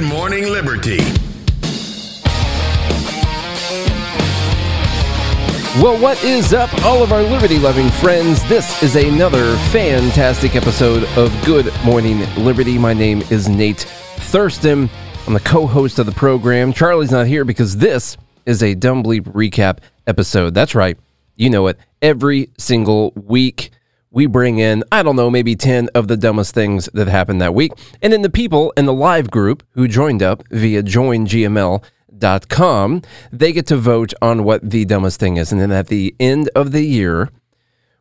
Good Morning Liberty. Well, what is up, all of our liberty loving friends? This is another fantastic episode of Good Morning Liberty. My name is Nate Thurston. I'm the co host of the program. Charlie's not here because this is a Dumb Bleep recap episode. That's right. You know it. Every single week, we bring in, I don't know, maybe 10 of the dumbest things that happened that week. And then the people in the live group who joined up via joingml.com, they get to vote on what the dumbest thing is. And then at the end of the year,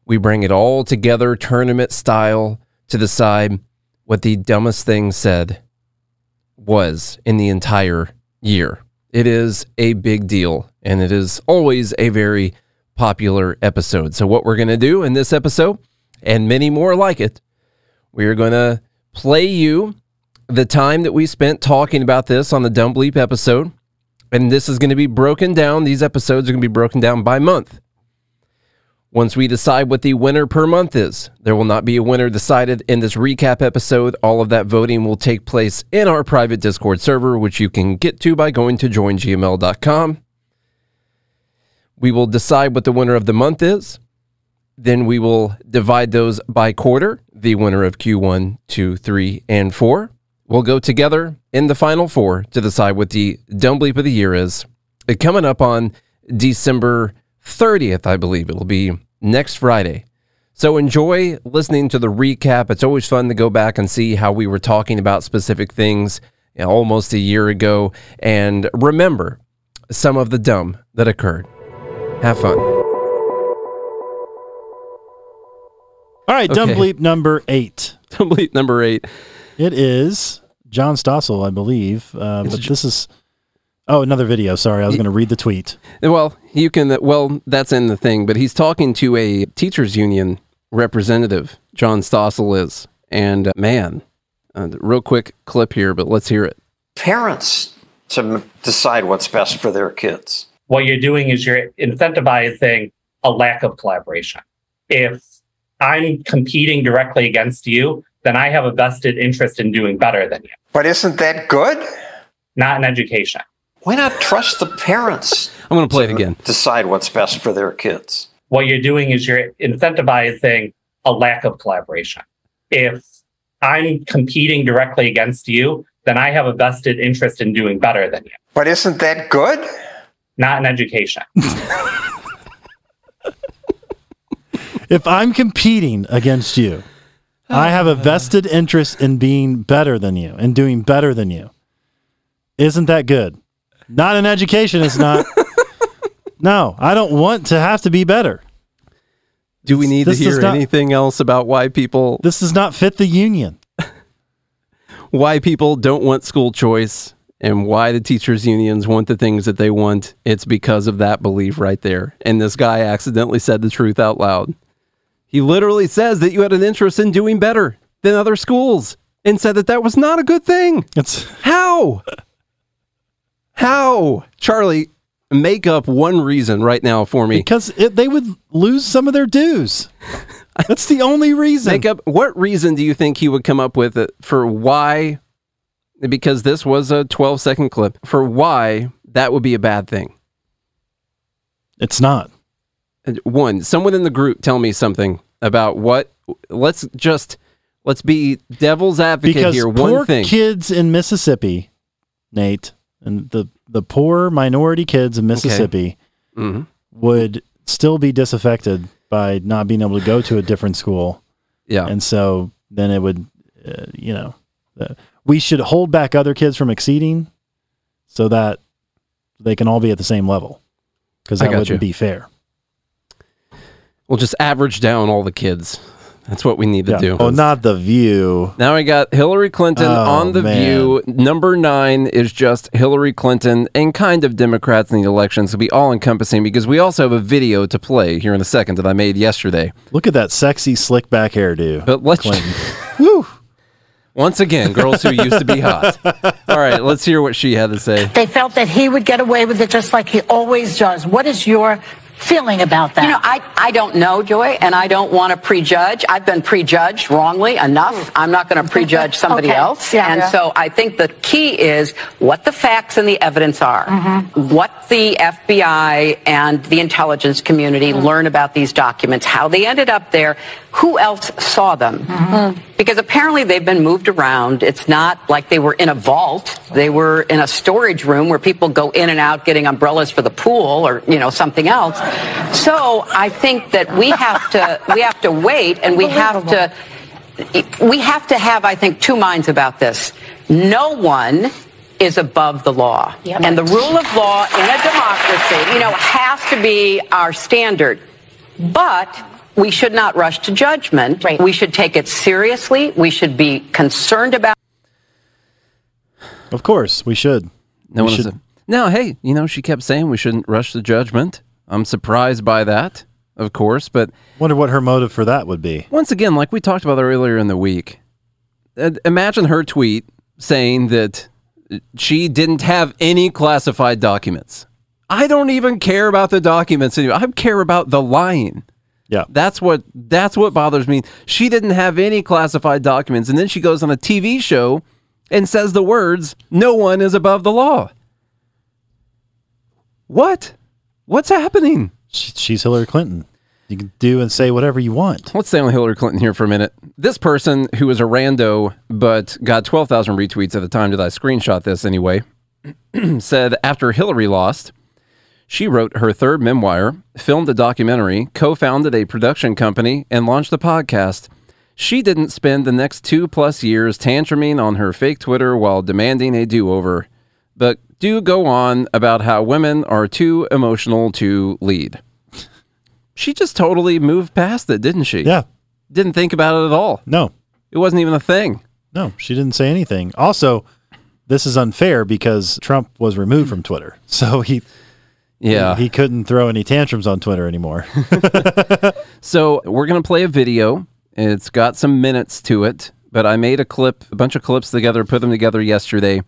we bring it all together, tournament style, to decide what the dumbest thing said was in the entire year. It is a big deal, and it is always a very popular episode. So, what we're going to do in this episode and many more like it. We are going to play you the time that we spent talking about this on the Dumb Bleep episode. And this is going to be broken down. These episodes are going to be broken down by month. Once we decide what the winner per month is, there will not be a winner decided in this recap episode. All of that voting will take place in our private Discord server, which you can get to by going to joingml.com. We will decide what the winner of the month is. Then we will divide those by quarter. The winner of Q1, 2, 3, and 4 will go together in the final four to decide what the dumb bleep of the year is. Uh, coming up on December 30th, I believe. It'll be next Friday. So enjoy listening to the recap. It's always fun to go back and see how we were talking about specific things almost a year ago and remember some of the dumb that occurred. Have fun. All right, dumb Okay. bleep number eight. Dumb bleep number eight. It is John Stossel, I believe. Uh, It's but J- this is oh another video. Sorry, I was going to read the tweet. Well, you can. Well, that's in the thing, but he's talking to a teachers union representative. John Stossel is, and uh, man, uh, real quick clip here, but let's hear it. parents to m- decide what's best for their kids. what you're doing is you're incentivizing a lack of collaboration. If I'm competing directly against you, then I have a vested interest in doing better than you, But isn't that good? not in education. Why not trust the parents I'm going to play it again. decide what's best for their kids? What you're doing is you're incentivizing a lack of collaboration. If I'm competing directly against you, then I have a vested interest in doing better than you, But isn't that good? not in education. If I'm competing against you, I have a vested interest in being better than you and doing better than you. Isn't that good? Not in education. It's not. no, I don't want to have to be better. Do we need This to hear not- anything else about why people This does not fit the union. why people don't want school choice and why the teachers unions want the things that they want? It's because of that belief right there. And this guy accidentally said the truth out loud. He literally says that you had an interest in doing better than other schools and said that that was not a good thing. It's How? How? Charlie, make up one reason right now for me. because it, they would lose some of their dues. That's the only reason. Make up what reason do you think he would come up with it for why? Because this was a 12 second clip for why that would be a bad thing. It's not. One, someone in the group tell me something about what. Let's just let's be devil's advocate because here. One thing. kids in Mississippi, Nate, and the the poor minority kids in Mississippi Mhm. would still be disaffected by not being able to go to a different school, Yeah. and so then it would, uh, you know, uh, we should hold back other kids from exceeding, so that they can all be at the same level, because that wouldn't you. be fair. We'll just average down all the kids. That's what we need to Yeah. do. Oh, not the view. Now we got Hillary Clinton Oh, on the man. view. Number nine is just Hillary Clinton and kind of Democrats in the elections. It'll be all encompassing because we also have a video to play here in a second that I made yesterday. Look at that sexy slick back hairdo. But let's Woo. Once again, girls who used to be hot. All right, let's hear what she had to say. They felt that he would get away with it just like he always does. What is your feeling about that? You know, I, I don't know, Joy, and I don't want to prejudge. I've been prejudged wrongly enough. I'm not going to prejudge somebody Okay. else. Yeah. and Yeah. so I think the key is what the facts and the evidence are, Mm-hmm. what the FBI and the intelligence community Mm. learn about these documents, how they ended up there, who else saw them. Mm-hmm. Because apparently they've been moved around. It's not like they were in a vault. They were in a storage room where people go in and out getting umbrellas for the pool or, you know, something else. So I think that we have to, we have to wait and we have to, we have to have, I think, two minds about this. No one is above the law. Yep. And the rule of law in a democracy, you know, has to be our standard. But we should not rush to judgment. Right. We should take it seriously. We should be concerned about Of course, we should. No We one should- a, no, hey, you know, she kept saying we shouldn't rush to judgment. I'm surprised by that, of course, but Wonder what her motive for that would be. once again, like we talked about earlier in the week, uh, imagine her tweet saying that she didn't have any classified documents. I don't even care about the documents anymore. I care about the lying. Yeah. That's what that's what bothers me. She didn't have any classified documents and then she goes on a TV show and says the words, "No one is above the law." What? What's happening? She, she's Hillary Clinton. You can do and say whatever you want. Let's stay on Hillary Clinton here for a minute. This person who was a rando but got 12,000 retweets at the time that I screenshot this anyway said after Hillary lost, she wrote her third memoir, filmed a documentary, co founded a production company, and launched a podcast. She didn't spend the next two plus years tantruming on her fake Twitter while demanding a do over, but do go on about how women are too emotional to lead. She just totally moved past it, didn't she? Yeah. Didn't think about it at all. No, It wasn't even a thing. no, she didn't say anything. Also, this is unfair because Trump was removed from Twitter. So he Yeah. he couldn't throw any tantrums on Twitter anymore. So we're going to play a video. It's got some minutes to it, but I made a clip, a bunch of clips together, put them together yesterday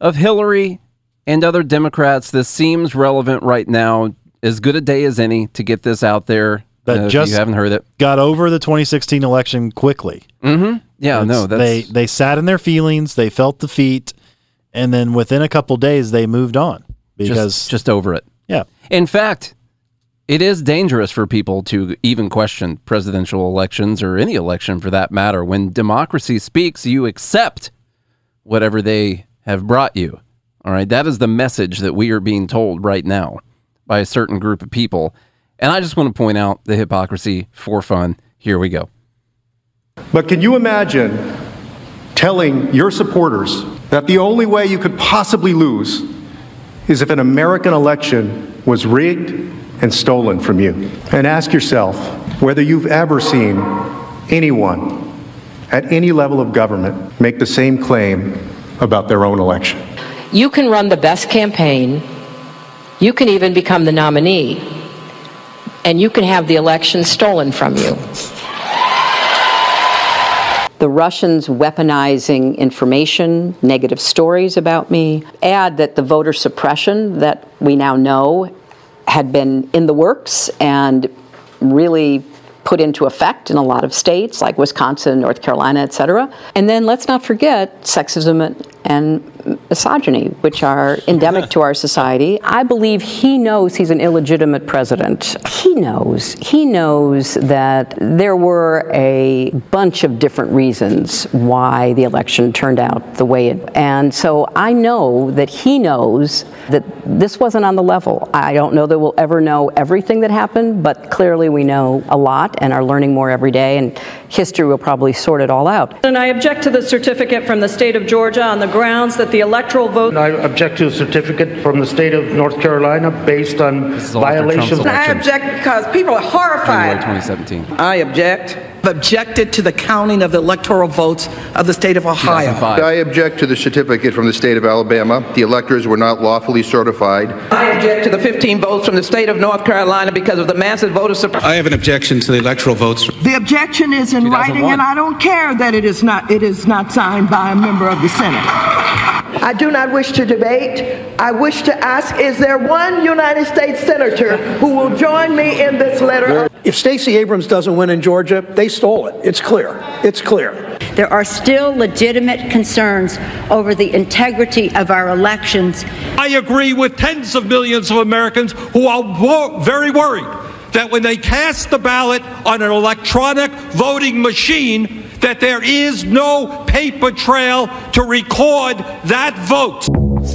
of Hillary and other Democrats. This seems relevant right now. As good a day as any to get this out there. That uh, if just- you haven't heard it. Got over the 2016 election quickly. Yeah, no, It's- that's they they sat in their feelings, they felt defeat, and then within a couple days they moved on because just, just over it. Yeah, In fact, it is dangerous for people to even question presidential elections or any election for that matter. When democracy speaks, you accept whatever they have brought you. All right. That is the message that we are being told right now by a certain group of people. And I just want to point out the hypocrisy for fun. Here we go. But can you imagine telling your supporters that the only way you could possibly lose is if an American election was rigged and stolen from you? And ask yourself whether you've ever seen anyone at any level of government make the same claim about their own election. You can run the best campaign, you can even become the nominee, and you can have the election stolen from you. The Russians weaponizing information, negative stories about me. Add that the voter suppression that we now know had been in the works and really put into effect in a lot of states like Wisconsin, North Carolina, et cetera. And then let's not forget sexism and misogyny, which are endemic to our society. I believe he knows he's an illegitimate president. He knows. He knows that there were a bunch of different reasons why the election turned out the way it. And so I know that he knows that this wasn't on the level. I don't know that we'll ever know everything that happened, but clearly we know a lot and are learning more every day, and history will probably sort it all out. And I object to the certificate from the state of Georgia on the grounds that the electoral vote. I object to a certificate from the state of North Carolina based on violations. all after violation. I object because people are horrified. January horrified. 2017. I object. Objected to the counting of the electoral votes of the state of Ohio. I object to the certificate from the state of Alabama. The electors were not lawfully certified. I object to the 15 votes from the state of North Carolina because of the massive voter suppression. I have an objection to the electoral votes. The objection is in writing, and I don't care that it is not it is not signed by a member of the Senate. I do not wish to debate. I wish to ask is there one United States Senator who will join me in this letter? If Stacey Abrams doesn't win in Georgia, they stole it. It's clear. It's clear. There are still legitimate concerns over the integrity of our elections. I agree with tens of millions of Americans who are wo- very worried that when they cast the ballot on an electronic voting machine, that there is no paper trail to record that vote.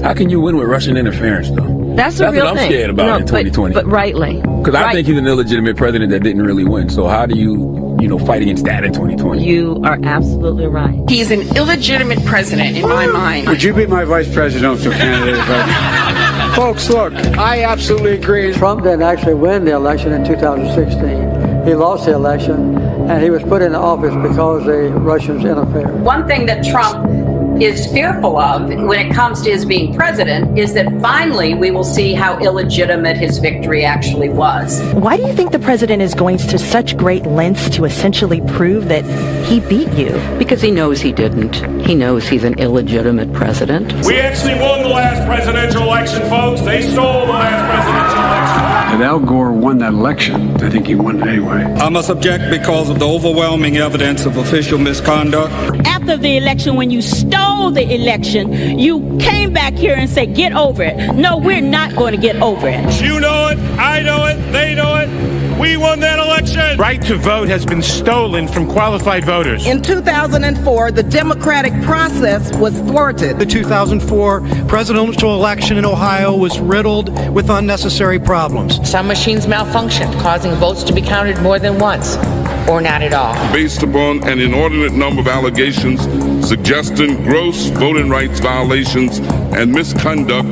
How can you win with Russian interference, though? That's a That's real what I'm thing. scared about No, in 2020. But, rightly. Because I Right. think he's an illegitimate president that didn't really win. So how do you, you know, fight against that in 2020? You are absolutely right. He's an illegitimate president in my mind. Would you be my vice presidential candidate? if Folks, look, I absolutely agree. Trump didn't actually win the election in 2016. He lost the election, and he was put into office because the Russians interfered. One thing that Trump is fearful of when it comes to his being president is that finally we will see how illegitimate his victory actually was. Why do you think the president is going to such great lengths to essentially prove that he beat you? Because he knows he didn't. He knows he's an illegitimate president. We actually won the last presidential election, folks. They stole the last presidential election. If Al Gore won that election, I think he won it anyway. I must object because of the overwhelming evidence of official misconduct. After the election, when you stole the election, you came back here and said, get over it. No, we're not going to get over it. You know it, I know it, they know it. We won that election. Right to vote has been stolen from qualified voters. In 2004, the democratic process was thwarted. The 2004 presidential election in Ohio was riddled with unnecessary problems. Some machines malfunctioned, causing votes to be counted more than once, or not at all. based upon an inordinate number of allegations suggesting gross voting rights violations and misconduct,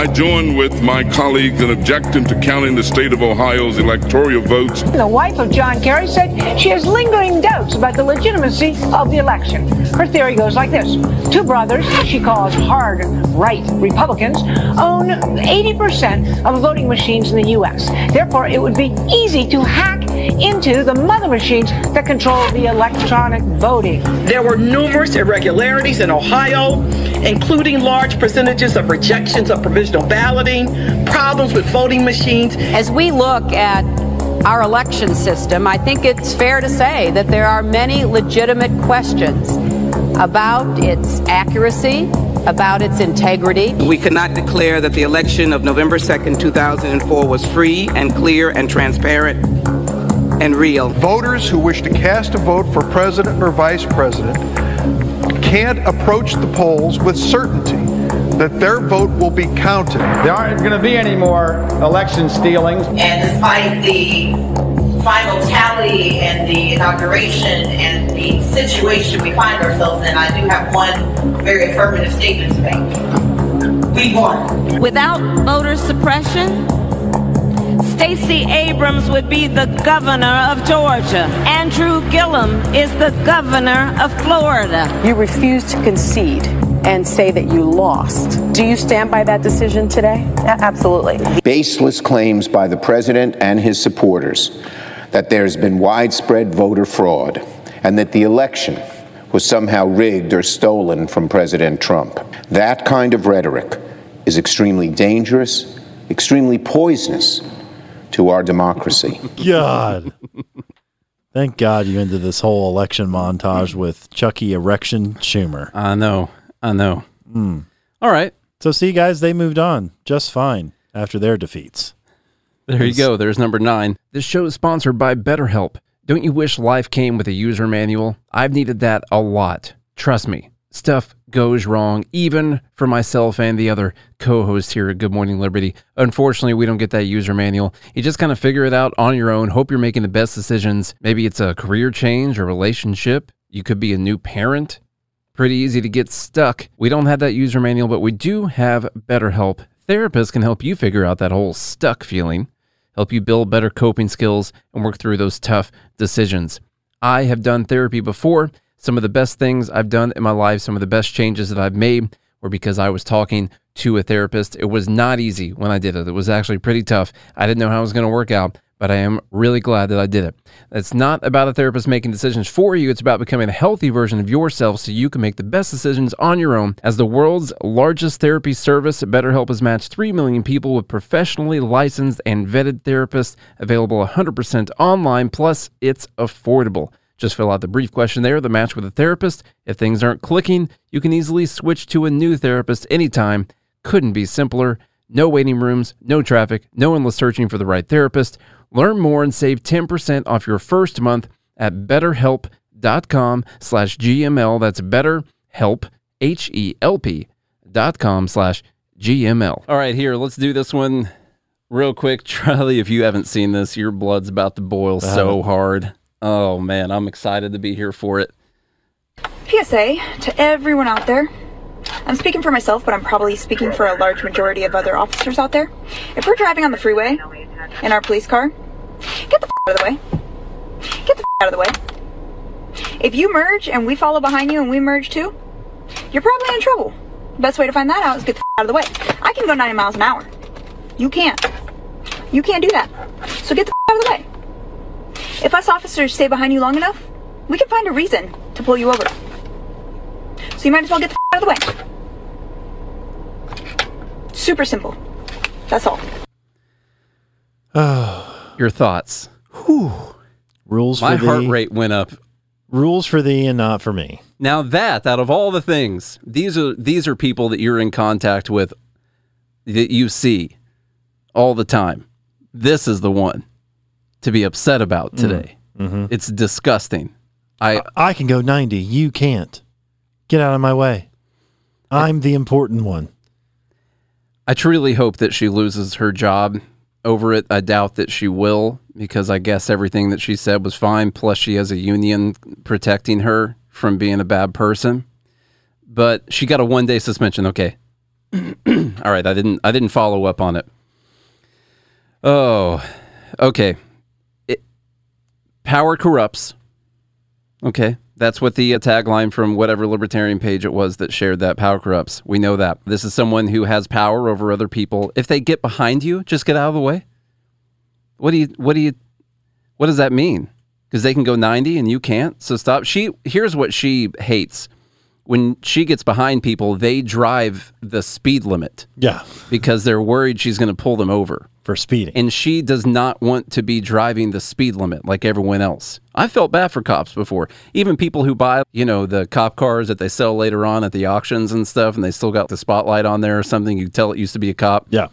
I join with my colleagues in objecting to counting the state of Ohio's electoral votes The wife of John Kerry said she has lingering doubts about the legitimacy of the election. Her theory goes like this Two brothers, she calls hard right Republicans, own 80% of voting machines in the U.S. Therefore, it would be easy to hack into the mother machines that control the electronic voting. There were numerous irregularities in Ohio, including large percentages of rejections of provisional balloting, problems with voting machines. As we look at our election system, I think it's fair to say that there are many legitimate questions about its accuracy, about its integrity. We cannot declare that the election of November 2nd, 2004 was free and clear and transparent and real. Voters who wish to cast a vote for president or vice president can't approach the polls with certainty that their vote will be counted. There aren't going to be any more election stealings. And despite the final tally and the inauguration and the situation we find ourselves in, I do have one very affirmative statement to make. We won. Without voter suppression, Stacey Abrams would be the governor of Georgia. Andrew Gillum is the governor of Florida. You refuse to concede and say that you lost. Do you stand by that decision today? Absolutely. baseless claims by the president and his supporters that there's been widespread voter fraud and that the election was somehow rigged or stolen from President Trump. That kind of rhetoric is extremely dangerous, extremely poisonous to our democracy. God. Thank God you ended this whole election montage with Chucky Erection Schumer. I know. I know. Mm. All right. So, see, guys, they moved on just fine after their defeats. There you go. There's number nine. This show is sponsored by BetterHelp. Don't you wish life came with a user manual? I've needed that a lot. Trust me, stuff goes wrong, even for myself and the other co host here at Good Morning Liberty. Unfortunately, we don't get that user manual. You just kind of figure it out on your own. Hope you're making the best decisions. Maybe it's a career change, a relationship. You could be a new parent. Pretty easy to get stuck. We don't have that user manual, but we do have BetterHelp. Therapists can help you figure out that whole stuck feeling, help you build better coping skills, and work through those tough decisions. I have done therapy before. Some of the best things I've done in my life, some of the best changes that I've made were because I was talking to a therapist. It was not easy when I did it. It was actually pretty tough. I didn't know how it was going to work out, but I am really glad that I did it. It's not about a therapist making decisions for you, it's about becoming a healthy version of yourself so you can make the best decisions on your own. As the world's largest therapy service, BetterHelp has matched 3 million people with professionally licensed and vetted therapists available 100% online, plus it's affordable. Just fill out the brief questionnaire, the match with a therapist. If things aren't clicking, you can easily switch to a new therapist anytime. Couldn't be simpler. No waiting rooms, no traffic, no endless searching for the right therapist. Learn more and save 10% off your first month at betterhelp.com slash GML. That's betterhelp, H-E-L-P dot com slash GML. All right, here, let's do this one real quick. Charlie, if you haven't seen this, your blood's about to boil so hard. Oh, man, I'm excited to be here for it. PSA to everyone out there. I'm speaking for myself, but I'm probably speaking for a large majority of other officers out there. If we're driving on the freeway in our police car, get the f- out of the way. Get the f- out of the way. If you merge and we follow behind you and we merge too, you're probably in trouble. Best way to find that out is get the f- out of the way. I can go 90 miles an hour. You can't. You can't do that. So get the out of the way. If us officers stay behind you long enough, we can find a reason to pull you over. So you might as well get the f- out of the way. Super simple. That's all. Oh. Your thoughts? Whew. Rules My for heart thee. rate went up. Rules for thee and not for me. Now that out of all the things, these are these are people that you're in contact with that you see all the time. This is the one to be upset about mm-hmm. today. Mm-hmm. It's disgusting. I I can go 90. You can't. Get out of my way. I'm the important one. I truly hope that she loses her job over it. I doubt that she will because I guess everything that she said was fine. Plus, she has a union protecting her from being a bad person. But she got a one day suspension. Okay. All right. I didn't. I didn't follow up on it. Oh, okay. Power corrupts. Okay. That's what the uh, tagline from whatever libertarian page it was that shared that power corrupts. We know that. This is someone who has power over other people. If they get behind you, just get out of the way. What do you what do you what does that mean? Because they can go 90 and you can't. So stop. She here's what she hates. When she gets behind people, they drive the speed limit. Yeah. Because they're worried she's going to pull them over for speeding. And she does not want to be driving the speed limit like everyone else. I felt bad for cops before. Even people who buy, you know, the cop cars that they sell later on at the auctions and stuff, and they still got the spotlight on there or something. You tell it used to be a cop. Yeah.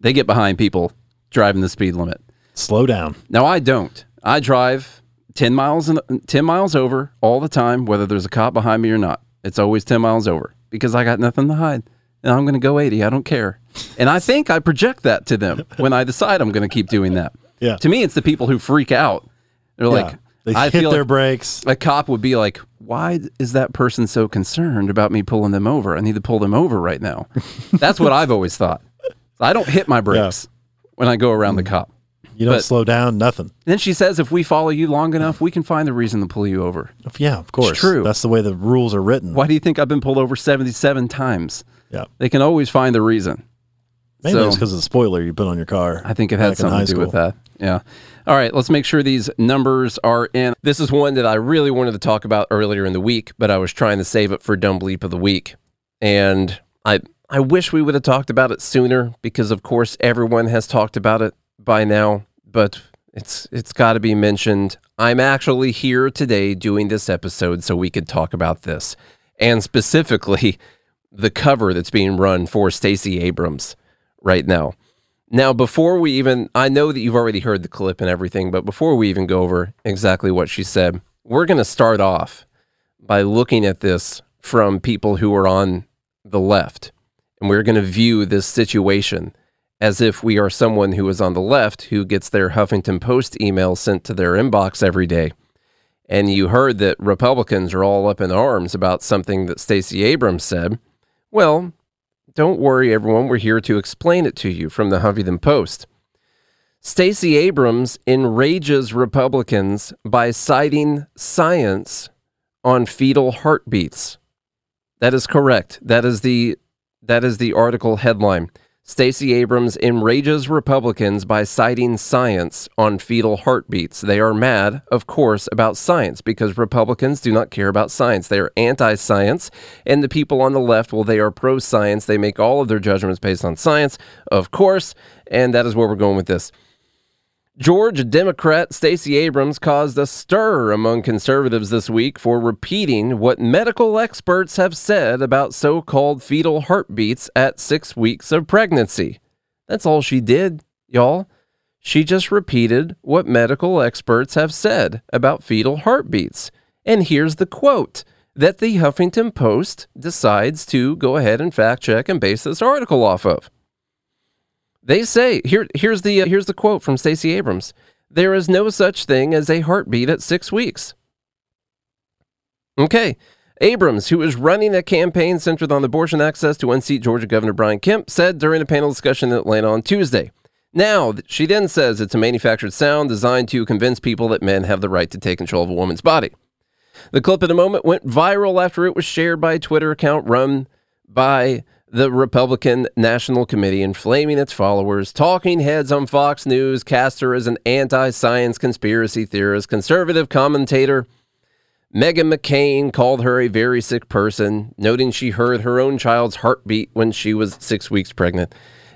They get behind people driving the speed limit. Slow down. Now I don't. I drive 10 miles and 10 miles over all the time, whether there's a cop behind me or not. It's always 10 miles over because I got nothing to hide. And I'm going to go 80. I don't care. And I think I project that to them when I decide I'm going to keep doing that. Yeah. To me, it's the people who freak out. They're Yeah. like, They I hit feel their like brakes. A cop would be like, why is that person so concerned about me pulling them over? I need to pull them over right now. That's what I've always thought. I don't hit my brakes when I go around the mm. cop. You don't But- slow down, nothing. Then she says, if we follow you long enough, we can find the reason to pull you over. Yeah, of course. true. That's the way the rules are written. Why do you think I've been pulled over 77 times? Yeah. They can always find the reason. Mainly So- it's because of the spoiler you put on your car. I think it had back in high something to do with that. Yeah. All right, let's make sure these numbers are in. This is one that I really wanted to talk about earlier in the week, but I was trying to save it for dumb bleep of the week. And I I wish we would have talked about it sooner because of course everyone has talked about it by now, but it's it's got to be mentioned. I'm actually here today doing this episode so we could talk about this. And specifically the cover that's being run for Stacey Abrams right now. Now, before we even, I know that you've already heard the clip and everything, but before we even go over exactly what she said, we're going to start off by looking at this from people who are on the left. And we're going to view this situation as if we are someone who is on the left who gets their Huffington Post email sent to their inbox every day. And you heard that Republicans are all up in arms about something that Stacey Abrams said. Well, don't worry, everyone. We're here to explain it to you from the Huffington Post. Stacey Abrams enrages Republicans by citing science on fetal heartbeats. That is correct. That is the that is the article headline. Stacey Abrams enrages Republicans by citing science on fetal heartbeats. They are mad, of course, about science because Republicans do not care about science. They are anti science. And the people on the left, well, they are pro science. They make all of their judgments based on science, of course. And that is where we're going with this. Georgia Democrat Stacey Abrams caused a stir among conservatives this week for repeating what medical experts have said about so called fetal heartbeats at six weeks of pregnancy. That's all she did, y'all. She just repeated what medical experts have said about fetal heartbeats. And here's the quote that the Huffington Post decides to go ahead and fact check and base this article off of. They say here here's the uh, here's the quote from Stacey Abrams. There is no such thing as a heartbeat at 6 weeks. Okay. Abrams, who is running a campaign centered on abortion access to unseat Georgia Governor Brian Kemp, said during a panel discussion in Atlanta on Tuesday. Now, she then says it's a manufactured sound designed to convince people that men have the right to take control of a woman's body. The clip at a moment went viral after it was shared by a Twitter account run by the Republican National Committee inflaming its followers. Talking heads on Fox News cast her as an anti science conspiracy theorist. Conservative commentator Meghan McCain called her a very sick person, noting she heard her own child's heartbeat when she was six weeks pregnant.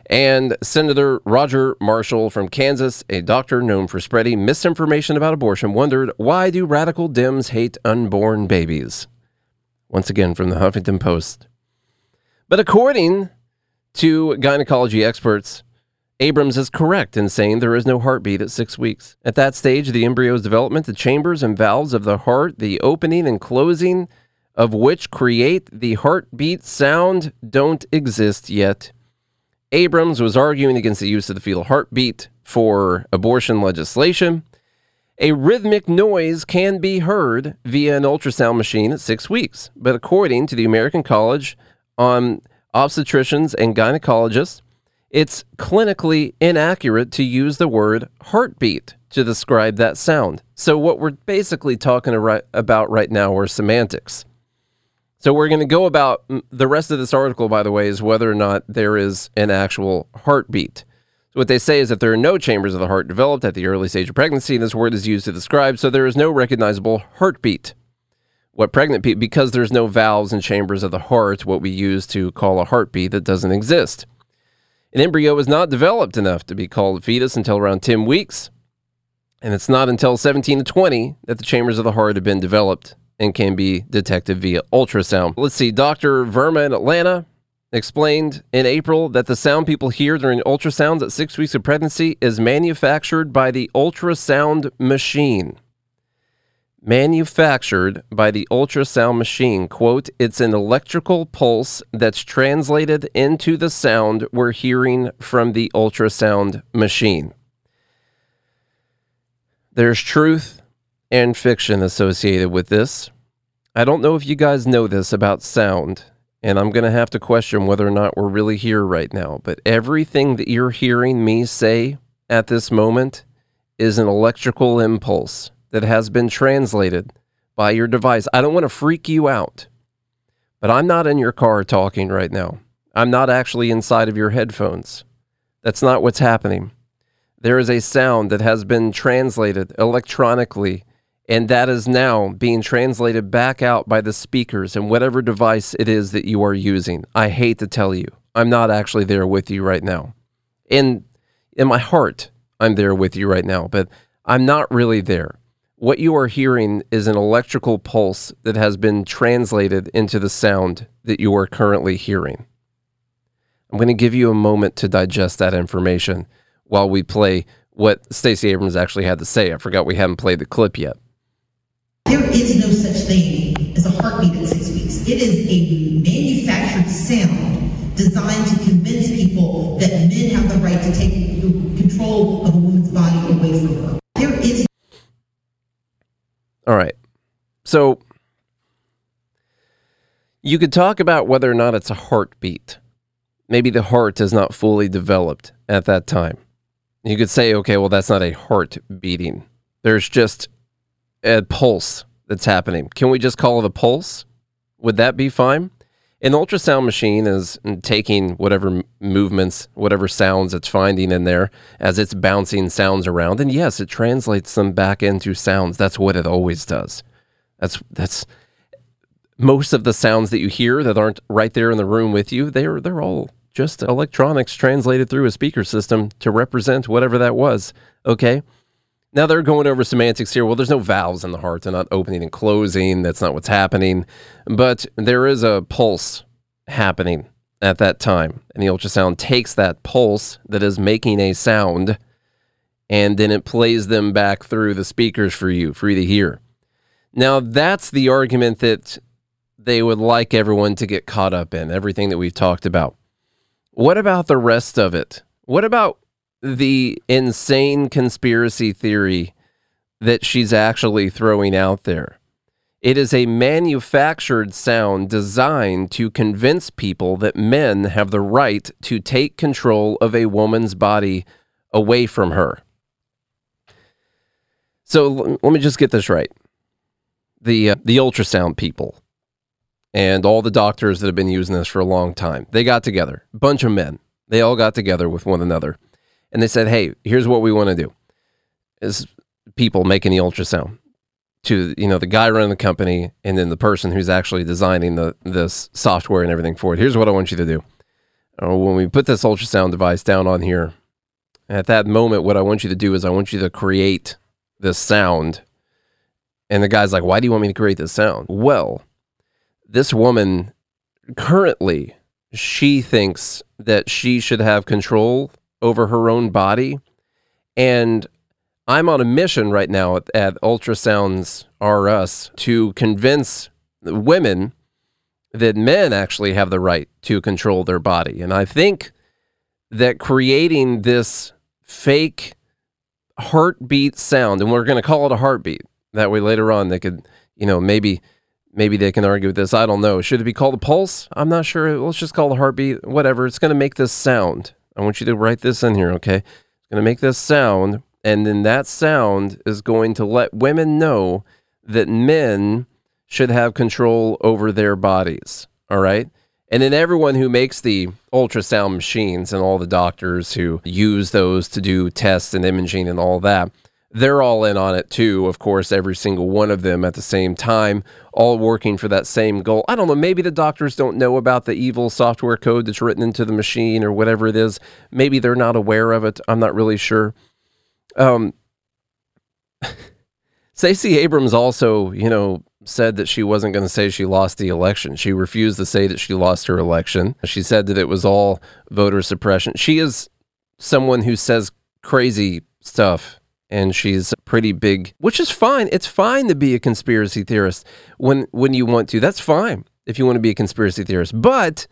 And Senator Roger Marshall from Kansas, a doctor known for spreading misinformation about abortion, wondered why do radical Dems hate unborn babies? Once again from the Huffington Post. But according to gynecology experts, Abrams is correct in saying there is no heartbeat at six weeks. At that stage of the embryo's development, the chambers and valves of the heart, the opening and closing of which create the heartbeat sound, don't exist yet. Abrams was arguing against the use of the fetal heartbeat for abortion legislation. A rhythmic noise can be heard via an ultrasound machine at six weeks, but according to the American College on obstetricians and gynecologists, it's clinically inaccurate to use the word heartbeat to describe that sound. So, what we're basically talking about right now are semantics. So, we're going to go about mm, the rest of this article, by the way, is whether or not there is an actual heartbeat. What they say is that there are no chambers of the heart developed at the early stage of pregnancy, and this word is used to describe, so there is no recognizable heartbeat what pregnant people, because there's no valves and chambers of the heart, what we use to call a heartbeat that doesn't exist. An embryo is not developed enough to be called a fetus until around 10 weeks, and it's not until 17 to 20 that the chambers of the heart have been developed and can be detected via ultrasound. Let's see, Dr. Verma in Atlanta explained in April that the sound people hear during ultrasounds at six weeks of pregnancy is manufactured by the ultrasound machine manufactured by the ultrasound machine. Quote, it's an electrical pulse that's translated into the sound we're hearing from the ultrasound machine. There's truth and fiction associated with this. I don't know if you guys know this about sound, and I'm going to have to question whether or not we're really here right now, but everything that you're hearing me say at this moment is an electrical impulse that has been translated by your device. I don't want to freak you out, but I'm not in your car talking right now. I'm not actually inside of your headphones. That's not what's happening. There is a sound that has been translated electronically, and that is now being translated back out by the speakers and whatever device it is that you are using. I hate to tell you, I'm not actually there with you right now. In in my heart, I'm there with you right now, but I'm not really there what you are hearing is an electrical pulse that has been translated into the sound that you are currently hearing. I'm going to give you a moment to digest that information while we play what Stacey Abrams actually had to say. I forgot we haven't played the clip yet. There is no such thing as a heartbeat at six weeks. It is a manufactured sound designed to convince people that men have the right to take control of a woman's body away from her. There is all right. So you could talk about whether or not it's a heartbeat. Maybe the heart is not fully developed at that time. You could say, okay, well, that's not a heart beating. There's just a pulse that's happening. Can we just call it a pulse? Would that be fine? An ultrasound machine is taking whatever movements, whatever sounds it's finding in there as it's bouncing sounds around. And yes, it translates them back into sounds. That's what it always does. That's that's most of the sounds that you hear that aren't right there in the room with you, they're they're all just electronics translated through a speaker system to represent whatever that was. Okay? Now they're going over semantics here. Well, there's no valves in the heart. They're not opening and closing. That's not what's happening. But there is a pulse happening at that time. And the ultrasound takes that pulse that is making a sound and then it plays them back through the speakers for you, for you to hear. Now, that's the argument that they would like everyone to get caught up in, everything that we've talked about. What about the rest of it? What about the insane conspiracy theory that she's actually throwing out there? It is a manufactured sound designed to convince people that men have the right to take control of a woman's body away from her. So let me just get this right. The uh, the ultrasound people and all the doctors that have been using this for a long time. They got together, bunch of men. They all got together with one another and they said, "Hey, here's what we want to do." Is people making the ultrasound to you know the guy running the company and then the person who's actually designing the this software and everything for it. Here's what I want you to do. Uh, when we put this ultrasound device down on here, at that moment, what I want you to do is I want you to create this sound. And the guy's like, "Why do you want me to create this sound?" Well, this woman currently she thinks that she should have control over her own body and I'm on a mission right now at, at Ultrasounds R Us to convince women that men actually have the right to control their body. And I think that creating this fake heartbeat sound, and we're going to call it a heartbeat, that way later on they could, you know, maybe maybe they can argue with this. I don't know. Should it be called a pulse? I'm not sure. Let's just call it a heartbeat. Whatever. It's going to make this sound. I want you to write this in here, okay? It's going to make this sound, and then that sound is going to let women know that men should have control over their bodies, all right? And then everyone who makes the ultrasound machines and all the doctors who use those to do tests and imaging and all that, they're all in on it too. Of course, every single one of them at the same time, all working for that same goal. I don't know. Maybe the doctors don't know about the evil software code that's written into the machine or whatever it is. Maybe they're not aware of it. I'm not really sure. Um, Stacey Abrams also, you know, said that she wasn't going to say she lost the election. She refused to say that she lost her election. She said that it was all voter suppression. She is someone who says crazy stuff and she's pretty big, which is fine. It's fine to be a conspiracy theorist when when you want to. That's fine if you want to be a conspiracy theorist. But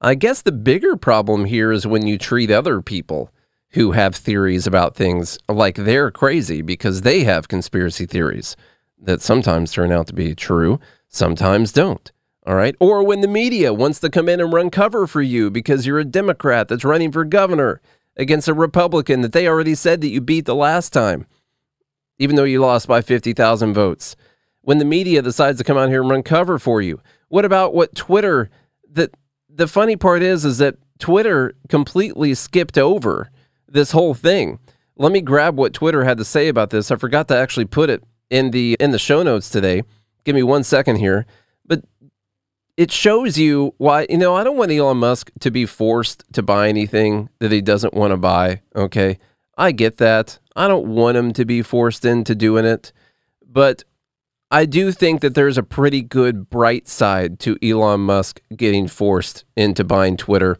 I guess the bigger problem here is when you treat other people who have theories about things like they're crazy because they have conspiracy theories that sometimes turn out to be true, sometimes don't. All right. Or when the media wants to come in and run cover for you because you're a Democrat that's running for governor against a Republican that they already said that you beat the last time, even though you lost by 50,000 votes. When the media decides to come out here and run cover for you. What about what Twitter that the funny part is is that Twitter completely skipped over this whole thing. Let me grab what Twitter had to say about this. I forgot to actually put it in the in the show notes today. Give me one second here. It shows you why you know I don't want Elon Musk to be forced to buy anything that he doesn't want to buy. Okay, I get that. I don't want him to be forced into doing it, but I do think that there's a pretty good bright side to Elon Musk getting forced into buying Twitter.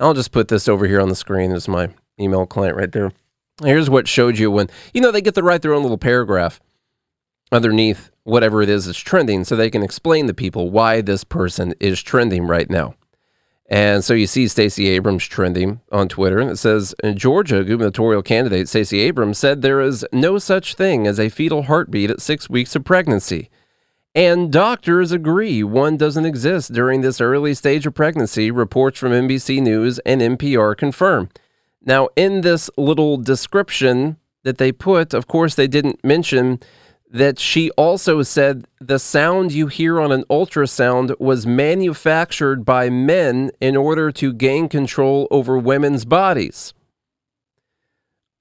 I'll just put this over here on the screen as my email client right there. Here's what showed you when you know they get to write their own little paragraph underneath whatever it is that's trending so they can explain to people why this person is trending right now. And so you see Stacey Abrams trending on Twitter, and it says Georgia gubernatorial candidate Stacey Abrams said there is no such thing as a fetal heartbeat at six weeks of pregnancy. And doctors agree one doesn't exist during this early stage of pregnancy, reports from NBC News and NPR confirm. Now, in this little description that they put, of course, they didn't mention that she also said the sound you hear on an ultrasound was manufactured by men in order to gain control over women's bodies.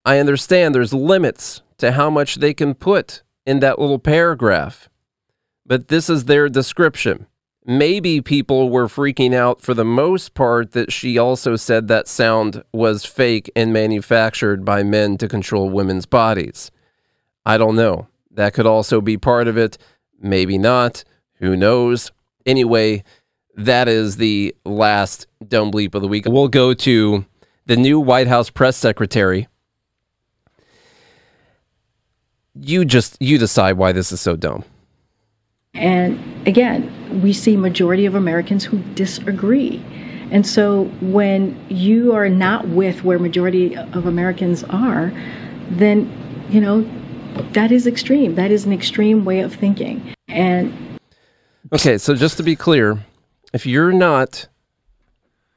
I understand there's limits to how much they can put in that little paragraph, but this is their description. Maybe people were freaking out for the most part that she also said that sound was fake and manufactured by men to control women's bodies. I don't know. That could also be part of it. Maybe not. Who knows? Anyway, that is the last dumb bleep of the week. We'll go to the new White House press secretary. You just you decide why this is so dumb. And again, we see majority of Americans who disagree. And so when you are not with where majority of Americans are, then, you know, that is extreme. That is an extreme way of thinking. And Okay, so just to be clear, if you're not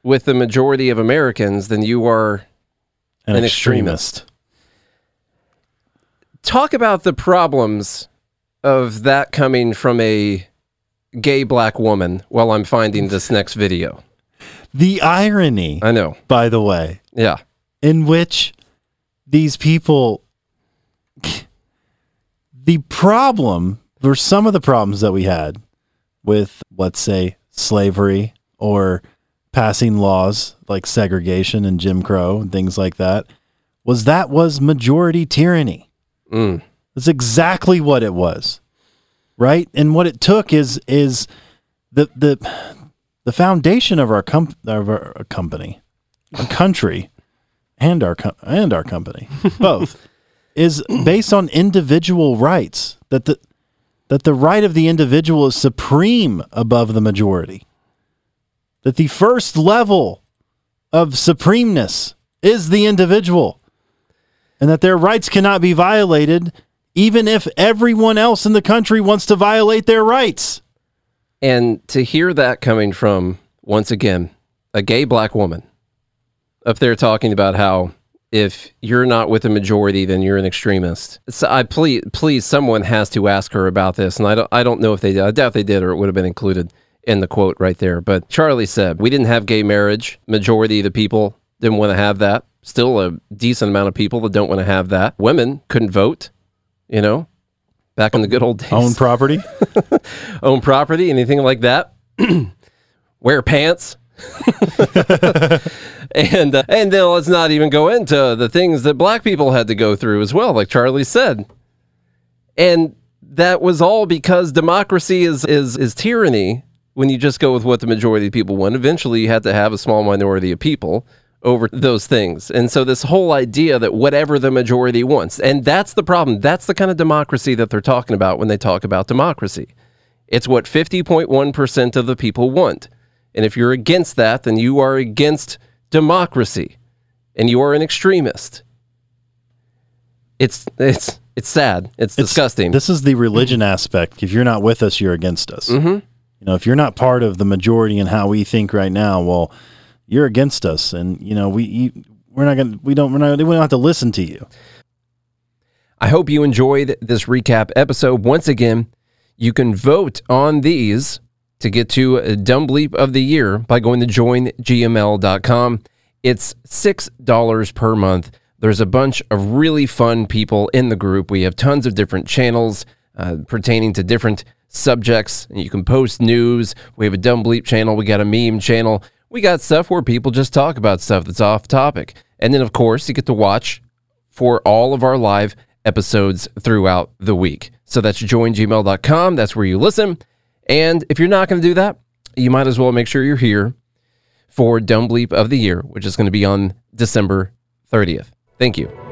with the majority of Americans, then you are An an, extremist. extremist. Talk about the problems of that coming from a gay black woman while I'm finding this next video. The irony, I know. by the way, Yeah. in which these people, the problem, or some of the problems that we had with, let's say, slavery or passing laws like segregation and Jim Crow and things like that, was that was majority tyranny. Mm. That's exactly what it was, right? And what it took is is the the the foundation of our com- of our company, our country, and our com- and our company, both, is based on individual rights. That the that the right of the individual is supreme above the majority. That the first level of supremeness is the individual, and that their rights cannot be violated, even if everyone else in the country wants to violate their rights. And to hear that coming from, once again, a gay black woman up there talking about how if you're not with the majority, then you're an extremist. So I please, please, someone has to ask her about this, and I don't, I don't know if they did. I doubt they did, or it would have been included in the quote right there. But Charlie said we didn't have gay marriage. Majority of the people didn't want to have that. Still, a decent amount of people that don't want to have that. Women couldn't vote. You know, back in the good old days. Own property. own property, anything like that. Wear pants. and uh, and then let's not even go into the things that black people had to go through as well, like Charlie said. And that was all because democracy is is is tyranny when you just go with what the majority of people want. Eventually, you had to have a small minority of people over those things. And so this whole idea that whatever the majority wants, and that's the problem. That's the kind of democracy that they're talking about when they talk about democracy. It's what 50.1% of the people want. And if you're against that, then you are against democracy and you are an extremist. It's it's it's sad. It's, disgusting. This is the religion aspect. If you're not with us, you're against us. Mhm. You know, if you're not part of the majority in how we think right now, well, you're against us, and you know we you, we're not gonna we don't we're not we don't have to listen to you. I hope you enjoyed this recap episode. Once again, you can vote on these to get to a Dumb Bleep of the Year by going to joingml.com. It's $6 per month. There's a bunch of really fun people in the group. We have tons of different channels uh, pertaining to different subjects. You can post news. We have a Dumb Bleep channel. We got a meme channel. We got stuff where people just talk about stuff that's off topic. And then, of course, you get to watch for all of our live episodes throughout the week. So that's joingml.com. That's where you listen. And if you're not going to do that, you might as well make sure you're here for Dumb Bleep of the Year, which is going to be on December 30th. Thank you.